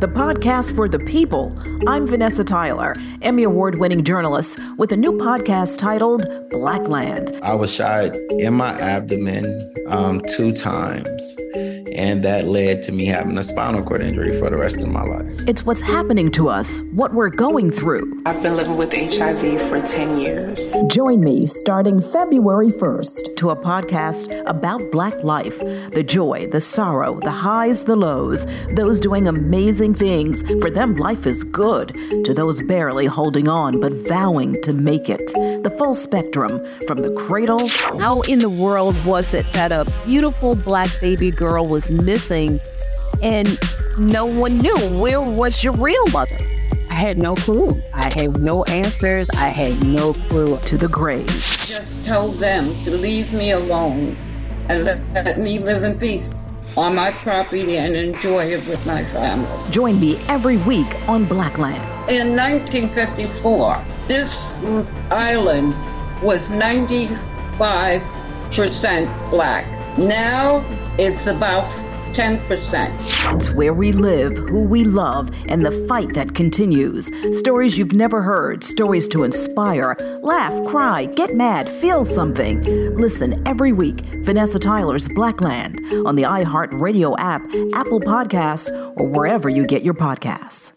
the podcast for the people. I'm Vanessa Tyler, Emmy Award winning journalist, with a new podcast titled Black Land. I was shot in my abdomen um, two times, and that led to me having a spinal cord injury for the rest of my life. It's what's happening to us, what we're going through. I've been living with HIV for 10 years. Join me starting February 1st to a podcast about Black life the joy, the sorrow, the highs, the lows, those doing amazing things. For them, life is good. To those barely holding on but vowing to make it. The full spectrum from the cradle. How in the world was it that a beautiful black baby girl was missing and no one knew? Where was your real mother? I had no clue. I had no answers. I had no clue. To the grave. Just told them to leave me alone and let, let me live in peace on my property and enjoy it with my family. Join me every week on Black Land. In 1954, this island was 95% black. Now it's about 10%. It's where we live, who we love, and the fight that continues. Stories you've never heard, stories to inspire, laugh, cry, get mad, feel something. Listen every week, Vanessa Tyler's Black Land on the iHeartRadio app, Apple Podcasts, or wherever you get your podcasts.